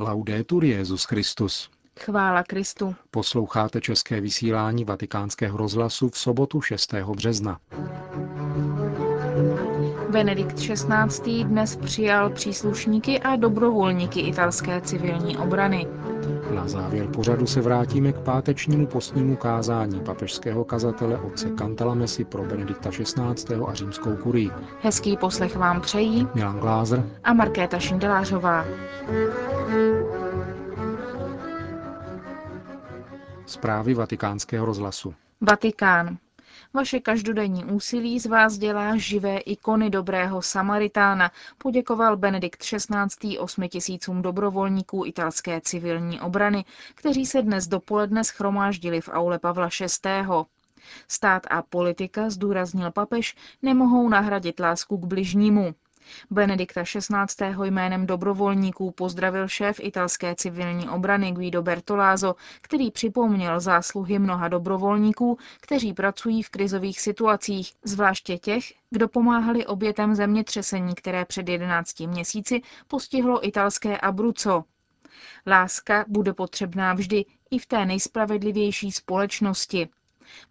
Laudetur Jezus Christus. Chvála Kristu. Posloucháte české vysílání Vatikánského rozhlasu v sobotu 6. března. Benedikt XVI. dnes přijal příslušníky a dobrovolníky italské civilní obrany. Na závěr pořadu se vrátíme k pátečnímu postnímu kázání papežského kazatele otce Cantalamesi pro Benedikta XVI. a římskou kurii. Hezký poslech vám přejí Milan Glázer a Markéta Šindelářová. Zprávy vatikánského rozhlasu. Vatikán. Vaše každodenní úsilí z vás dělá živé ikony dobrého Samaritána, poděkoval Benedikt XVI. osmi tisícům dobrovolníků italské civilní obrany, kteří se dnes dopoledne schromáždili v aule Pavla VI. Stát a politika, zdůraznil papež, nemohou nahradit lásku k bližnímu. Benedikta XVI. jménem dobrovolníků pozdravil šéf italské civilní obrany Guido Bertolázzo, který připomněl zásluhy mnoha dobrovolníků, kteří pracují v krizových situacích, zvláště těch, kdo pomáhali obětem zemětřesení, které před 11 měsíci postihlo italské Abruzzo. Láska bude potřebná vždy i v té nejspravedlivější společnosti.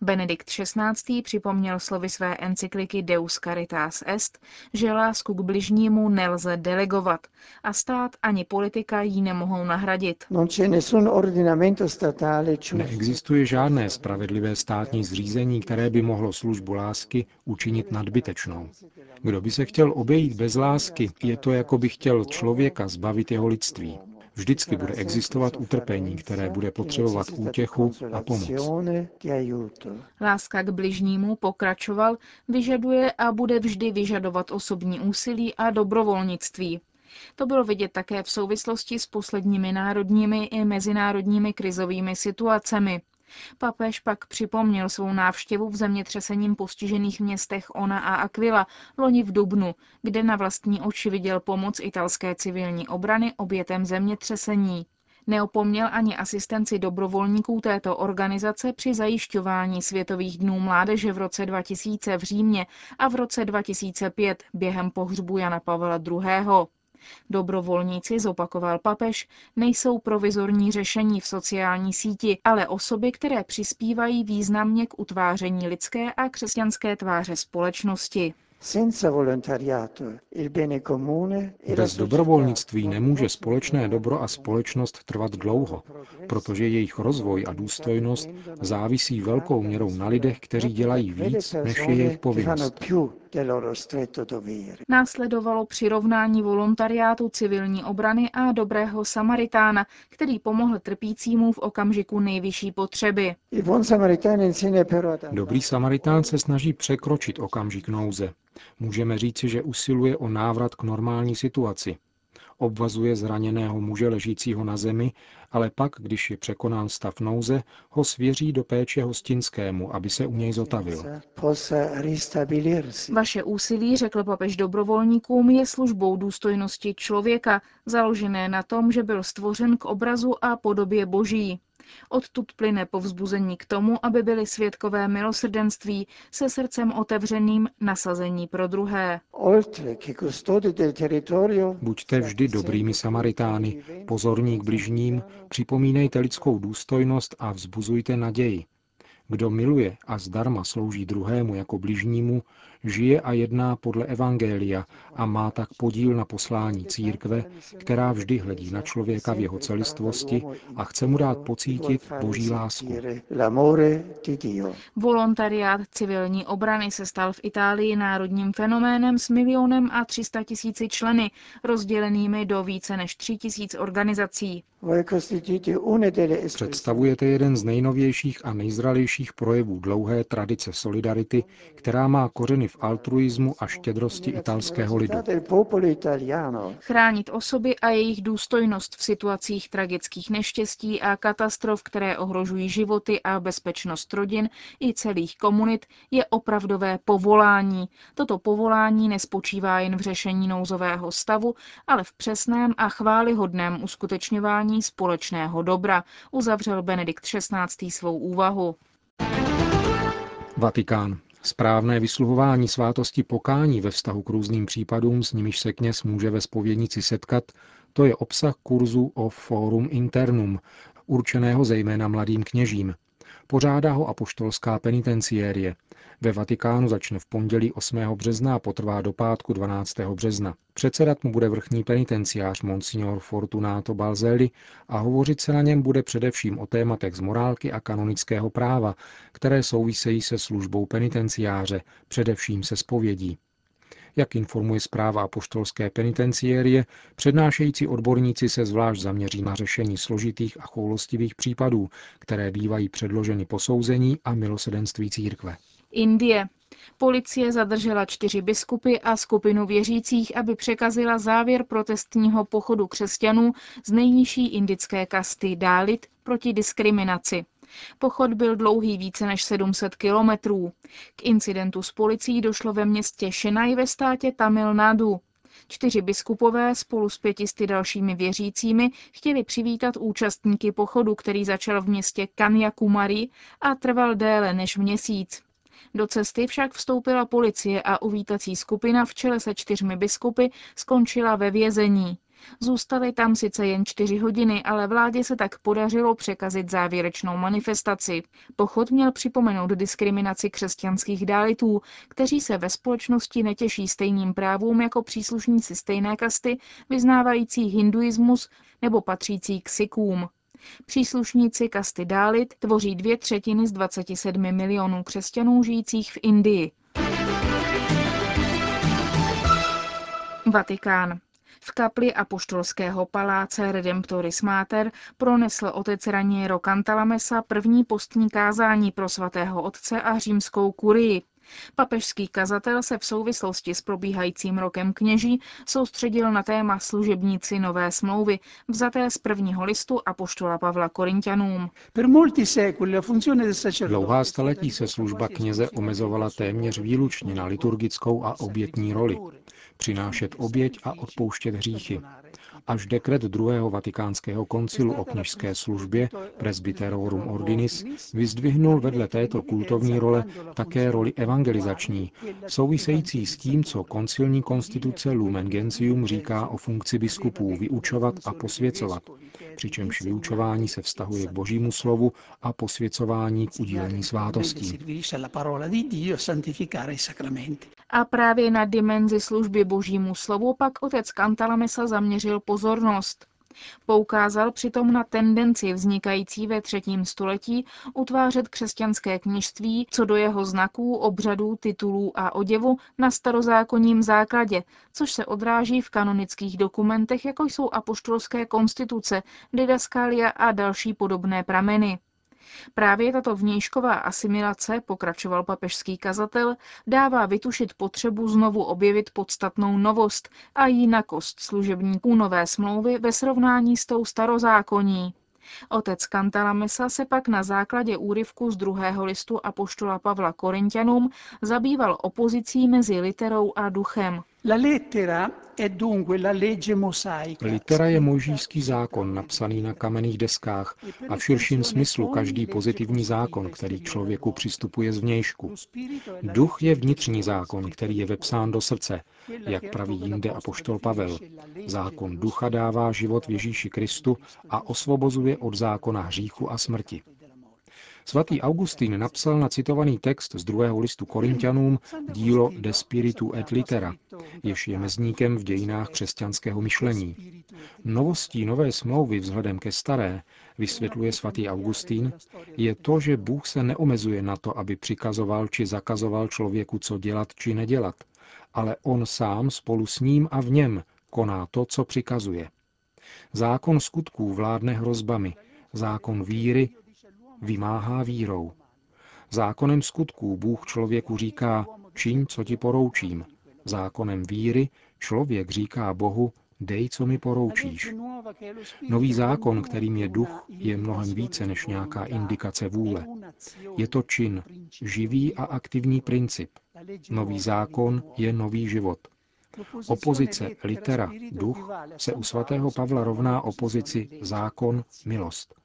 Benedikt XVI. připomněl slovy své encykliky Deus Caritas Est, že lásku k bližnímu nelze delegovat a stát ani politika ji nemohou nahradit. Neexistuje žádné spravedlivé státní zřízení, které by mohlo službu lásky učinit nadbytečnou. Kdo by se chtěl obejít bez lásky, je to jako by chtěl člověka zbavit jeho lidství. Vždycky bude existovat utrpení, které bude potřebovat útěchu a pomoc. Láska k bližnímu, pokračoval, vyžaduje a bude vždy vyžadovat osobní úsilí a dobrovolnictví. To bylo vidět také v souvislosti s posledními národními i mezinárodními krizovými situacemi. Papež pak připomněl svou návštěvu v zemětřesením postižených městech Ona a Aquila loni v Dubnu, kde na vlastní oči viděl pomoc italské civilní obrany obětem zemětřesení. Neopomněl ani asistenci dobrovolníků této organizace při zajišťování Světových dnů mládeže v roce 2000 v Římě a v roce 2005 během pohřbu Jana Pavla II. Dobrovolníci, zopakoval papež, nejsou provizorní řešení v sociální síti, ale osoby, které přispívají významně k utváření lidské a křesťanské tváře společnosti. Bez dobrovolnictví nemůže společné dobro a společnost trvat dlouho, protože jejich rozvoj a důstojnost závisí velkou měrou na lidech, kteří dělají víc, než je jejich povinnost. Následovalo přirovnání volontariátu civilní obrany a dobrého Samaritána, který pomohl trpícímu v okamžiku nejvyšší potřeby. Dobrý Samaritán se snaží překročit okamžik nouze. Můžeme říci, že usiluje o návrat k normální situaci. Obvazuje zraněného muže ležícího na zemi, ale pak, když je překonán stav nouze, ho svěří do péče hostinskému, aby se u něj zotavil. Vaše úsilí, řekl papež dobrovolníkům, je službou důstojnosti člověka, založené na tom, že byl stvořen k obrazu a podobě boží. Odtud plyne povzbuzení k tomu, aby byli svědkové milosrdenství se srdcem otevřeným nasazení pro druhé. Buďte vždy dobrými Samaritány, pozorní k bližním, připomínejte lidskou důstojnost a vzbuzujte naději. Kdo miluje a zdarma slouží druhému jako bližnímu, žije a jedná podle Evangelia a má tak podíl na poslání církve, která vždy hledí na člověka v jeho celistvosti a chce mu dát pocítit boží lásku. Volontariát civilní obrany se stal v Itálii národním fenoménem s milionem a 300 tisíci členy, rozdělenými do více než 3 tisíc organizací. Představujete jeden z nejnovějších a nejzralějších projevů dlouhé tradice solidarity, která má kořeny v altruismu a štědrosti italského lidu. Chránit osoby a jejich důstojnost v situacích tragických neštěstí a katastrof, které ohrožují životy a bezpečnost rodin i celých komunit, je opravdové povolání. Toto povolání nespočívá jen v řešení nouzového stavu, ale v přesném a chválihodném uskutečňování společného dobra, uzavřel Benedikt XVI. svou úvahu. Vatikán. Správné vysluhování svátosti pokání ve vztahu k různým případům, s nimiž se kněz může ve spovědnici setkat, to je obsah kurzu o Forum Internum, určeného zejména mladým kněžím. Pořádá ho apoštolská penitenciérie. Ve Vatikánu začne v pondělí 8. března a potrvá do pátku 12. března. Předsedat mu bude vrchní penitenciář Monsignor Fortunato Balzelli a hovořit se na něm bude především o tématech z morálky a kanonického práva, které souvisejí se službou penitenciáře, především se spovědí. Jak informuje zpráva apoštolské penitenciérie, přednášející odborníci se zvlášť zaměří na řešení složitých a choulostivých případů, které bývají předloženy posouzení a milosedenství církve. Indie. Policie zadržela čtyři biskupy a skupinu věřících, aby překazila závěr protestního pochodu křesťanů z nejnižší indické kasty Dálit proti diskriminaci. Pochod byl dlouhý více než 700 kilometrů. K incidentu s policií došlo ve městě Šenaj ve státě Tamil Nadu. Čtyři biskupové spolu s pětisty dalšími věřícími chtěli přivítat účastníky pochodu, který začal v městě Kanyakumari a trval déle než měsíc. Do cesty však vstoupila policie a uvítací skupina v čele se čtyřmi biskupy skončila ve vězení. Zůstali tam sice jen čtyři hodiny, ale vládě se tak podařilo překazit závěrečnou manifestaci. Pochod měl připomenout diskriminaci křesťanských dálitů, kteří se ve společnosti netěší stejným právům jako příslušníci stejné kasty, vyznávající hinduismus nebo patřící k sikům. Příslušníci kasty Dálit tvoří dvě třetiny z 27 milionů křesťanů žijících v Indii. Vatikán. V kapli apoštolského paláce Redemptoris Mater pronesl otec Raniero Cantalamessa první postní kázání pro svatého otce a římskou kurii. Papežský kazatel se v souvislosti s probíhajícím rokem kněží soustředil na téma služebníci nové smlouvy, vzaté z prvního listu Apoštola Pavla Korintianům. Dlouhá staletí se služba kněze omezovala téměř výlučně na liturgickou a obětní roli. Přinášet oběť a odpouštět hříchy. Až dekret druhého vatikánského koncilu o kněžské službě Presbyterorum Ordinis vyzdvihnul vedle této kultovní role také roli evangelizační, související s tím, co koncilní konstituce Lumen Gentium říká o funkci biskupů vyučovat a posvěcovat, přičemž vyučování se vztahuje k božímu slovu a posvěcování k udílení svátostí. A právě na dimenzi služby božímu slovu pak otec Kantalamesa zaměřil pozornost. Poukázal přitom na tendenci vznikající ve třetím století utvářet křesťanské kněžství co do jeho znaků, obřadů, titulů a oděvu na starozákonním základě, což se odráží v kanonických dokumentech, jako jsou apoštolské konstituce, didaskália a další podobné prameny. Právě tato vnějšková asimilace, pokračoval papežský kazatel, dává vytušit potřebu znovu objevit podstatnou novost a jinakost služebníků nové smlouvy ve srovnání s tou starozákoní. Otec Kantalamesa se pak na základě úryvku z druhého listu Apoštola Pavla Korintianům zabýval opozicí mezi literou a duchem. Litera je možíský zákon napsaný na kamenných deskách a v širším smyslu každý pozitivní zákon, který člověku přistupuje z vnějšku. Duch je vnitřní zákon, který je vepsán do srdce, jak praví jinde apoštol Pavel. Zákon ducha dává život v Ježíši Kristu a osvobozuje od zákona hříchu a smrti. Svatý Augustín napsal na citovaný text z druhého listu Korintianům dílo De Spiritu et Litera, jež je mezníkem v dějinách křesťanského myšlení. Novostí nové smlouvy vzhledem ke staré, vysvětluje svatý Augustín, je to, že Bůh se neomezuje na to, aby přikazoval či zakazoval člověku, co dělat či nedělat, ale on sám spolu s ním a v něm koná to, co přikazuje. Zákon skutků vládne hrozbami, zákon víry vymáhá vírou. Zákonem skutků Bůh člověku říká, čiň, co ti poroučím. Zákonem víry člověk říká Bohu, dej, co mi poroučíš. Nový zákon, kterým je duch, je mnohem více než nějaká indikace vůle. Je to čin, živý a aktivní princip. Nový zákon je nový život. Opozice litera, duch, se u svatého Pavla rovná opozici zákon, milost.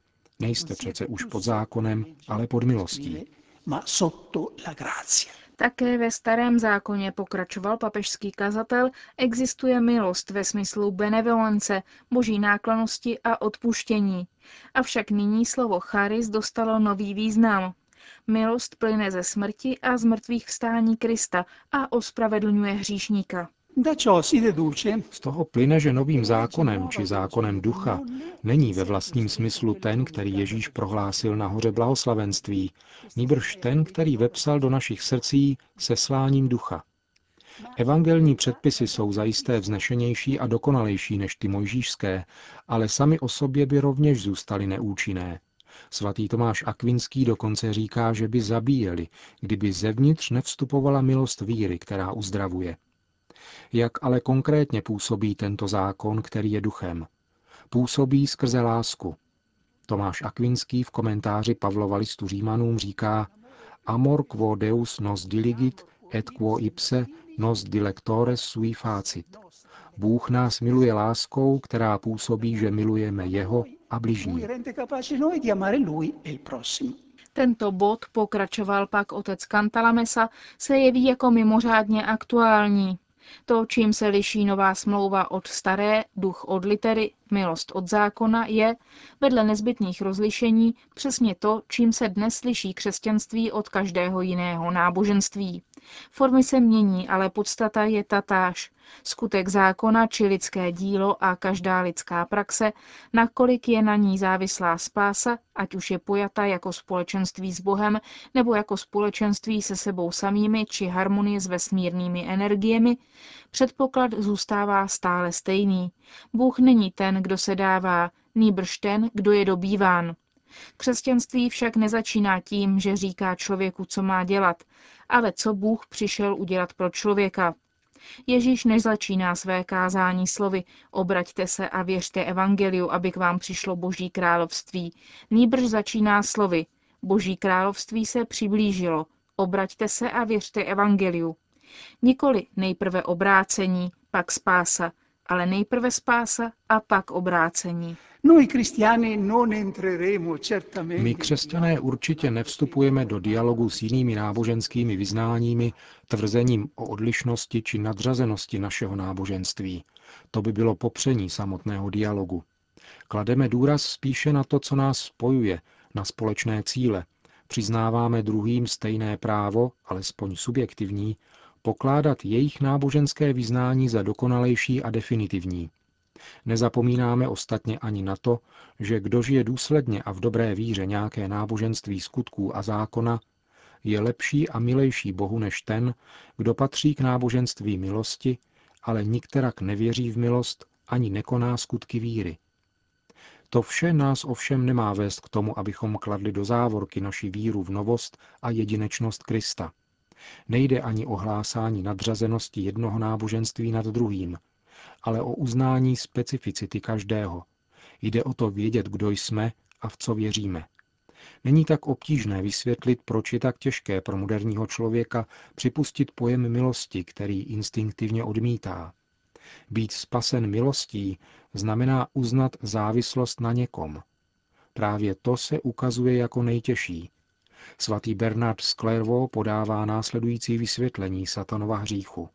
Nejste přece už pod zákonem, ale pod milostí. Také ve starém zákoně, pokračoval papežský kazatel, existuje milost ve smyslu benevolence, boží náklonosti a odpuštění. Avšak nyní slovo charis dostalo nový význam. Milost plyne ze smrti a z mrtvých vstání Krista a ospravedlňuje hříšníka. Z toho plyne, že novým zákonem či zákonem ducha není ve vlastním smyslu ten, který Ježíš prohlásil na hoře blahoslavenství, nýbrž ten, který vepsal do našich srdcí sesláním ducha. Evangelní předpisy jsou zajisté vznešenější a dokonalejší než ty mojžíšské, ale sami o sobě by rovněž zůstaly neúčinné. Svatý Tomáš Akvinský dokonce říká, že by zabíjeli, kdyby zevnitř nevstupovala milost víry, která uzdravuje. Jak ale konkrétně působí tento zákon, který je duchem? Působí skrze lásku. Tomáš Akvinský v komentáři Pavlova listu Římanům říká Amor quo Deus nos diligit et quo ipse nos dilectores sui facit. Bůh nás miluje láskou, která působí, že milujeme Jeho a bližní. Tento bod, pokračoval pak otec Kantalamesa, se jeví jako mimořádně aktuální. To, čím se liší nová smlouva od staré, duch od litery, milost od zákona, je, vedle nezbytných rozlišení, přesně to, čím se dnes liší křesťanství od každého jiného náboženství. Formy se mění, ale podstata je tatáž. Skutek zákona či lidské dílo a každá lidská praxe, nakolik je na ní závislá spása, ať už je pojata jako společenství s Bohem nebo jako společenství se sebou samými či harmonie s vesmírnými energiemi, předpoklad zůstává stále stejný. Bůh není ten, kdo se dává, nýbrž ten, kdo je dobýván. Křesťanství však nezačíná tím, že říká člověku, co má dělat, ale co Bůh přišel udělat pro člověka. Ježíš nezačíná své kázání slovy obraťte se a věřte evangeliu, aby k vám přišlo boží království. Nýbrž začíná slovy boží království se přiblížilo, obraťte se a věřte evangeliu. Nikoli nejprve obrácení, pak spása, ale nejprve spása a pak obrácení. My křesťané určitě nevstupujeme do dialogu s jinými náboženskými vyznáními tvrzením o odlišnosti či nadřazenosti našeho náboženství. To by bylo popření samotného dialogu. Klademe důraz spíše na to, co nás spojuje, na společné cíle. Přiznáváme druhým stejné právo, alespoň subjektivní, pokládat jejich náboženské vyznání za dokonalejší a definitivní. Nezapomínáme ostatně ani na to, že kdo žije důsledně a v dobré víře nějaké náboženství skutků a zákona, je lepší a milejší Bohu než ten, kdo patří k náboženství milosti, ale nikterak nevěří v milost ani nekoná skutky víry. To vše nás ovšem nemá vést k tomu, abychom kladli do závorky naši víru v novost a jedinečnost Krista. Nejde ani o hlásání nadřazenosti jednoho náboženství nad druhým, ale o uznání specificity každého. Jde o to vědět, kdo jsme a v co věříme. Není tak obtížné vysvětlit, proč je tak těžké pro moderního člověka připustit pojem milosti, který instinktivně odmítá. Být spasen milostí znamená uznat závislost na někom. Právě to se ukazuje jako nejtěžší. Svatý Bernard z Clairvaux podává následující vysvětlení satanova hříchu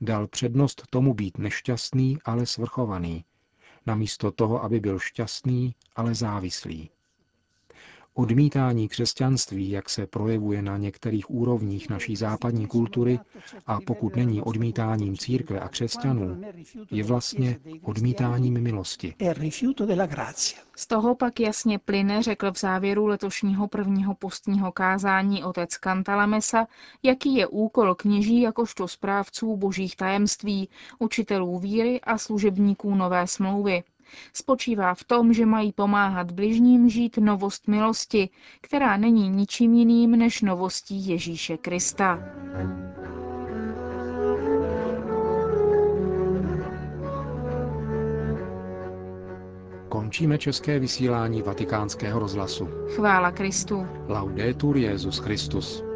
dal přednost tomu být nešťastný, ale svrchovaný, namísto toho, aby byl šťastný, ale závislý. Odmítání křesťanství, jak se projevuje na některých úrovních naší západní kultury, a pokud není odmítáním církve a křesťanů, je vlastně odmítáním milosti. Z toho pak jasně plyne, řekl v závěru letošního prvního postního kázání otec Kantalamesa, jaký je úkol kněží jakožto správců božích tajemství, učitelů víry a služebníků nové smlouvy spočívá v tom, že mají pomáhat bližním žít novost milosti, která není ničím jiným než novostí Ježíše Krista. Končíme české vysílání vatikánského rozhlasu. Chvála Kristu. Laudetur Jezus Christus.